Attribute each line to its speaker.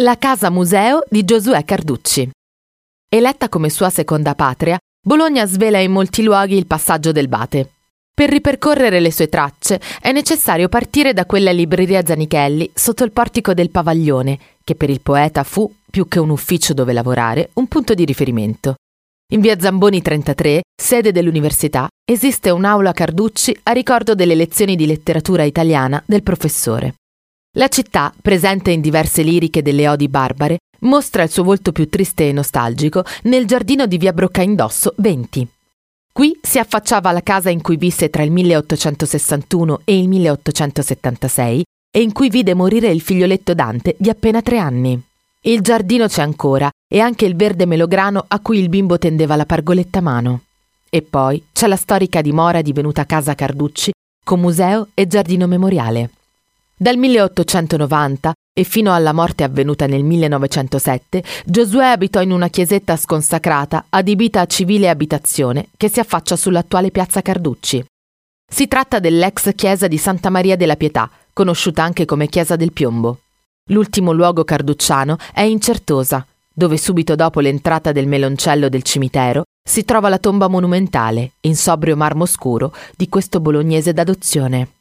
Speaker 1: La casa museo di Giosuè Carducci. Eletta come sua seconda patria, Bologna svela in molti luoghi il passaggio del Bate. Per ripercorrere le sue tracce è necessario partire da quella libreria Zanichelli sotto il portico del Pavaglione, che per il poeta fu, più che un ufficio dove lavorare, un punto di riferimento. In via Zamboni 33, sede dell'università, esiste un'aula Carducci a ricordo delle lezioni di letteratura italiana del professore. La città, presente in diverse liriche delle odi barbare, mostra il suo volto più triste e nostalgico nel giardino di via Broccaindosso 20. Qui si affacciava la casa in cui visse tra il 1861 e il 1876 e in cui vide morire il figlioletto Dante di appena tre anni. Il giardino c'è ancora e anche il verde melograno a cui il bimbo tendeva la pargoletta mano. E poi c'è la storica dimora divenuta Casa Carducci con museo e giardino memoriale. Dal 1890 e fino alla morte avvenuta nel 1907, Giosuè abitò in una chiesetta sconsacrata adibita a civile abitazione che si affaccia sull'attuale piazza Carducci. Si tratta dell'ex chiesa di Santa Maria della Pietà, conosciuta anche come Chiesa del Piombo. L'ultimo luogo carducciano è in Certosa, dove subito dopo l'entrata del meloncello del cimitero si trova la tomba monumentale, in sobrio marmo scuro, di questo bolognese d'adozione.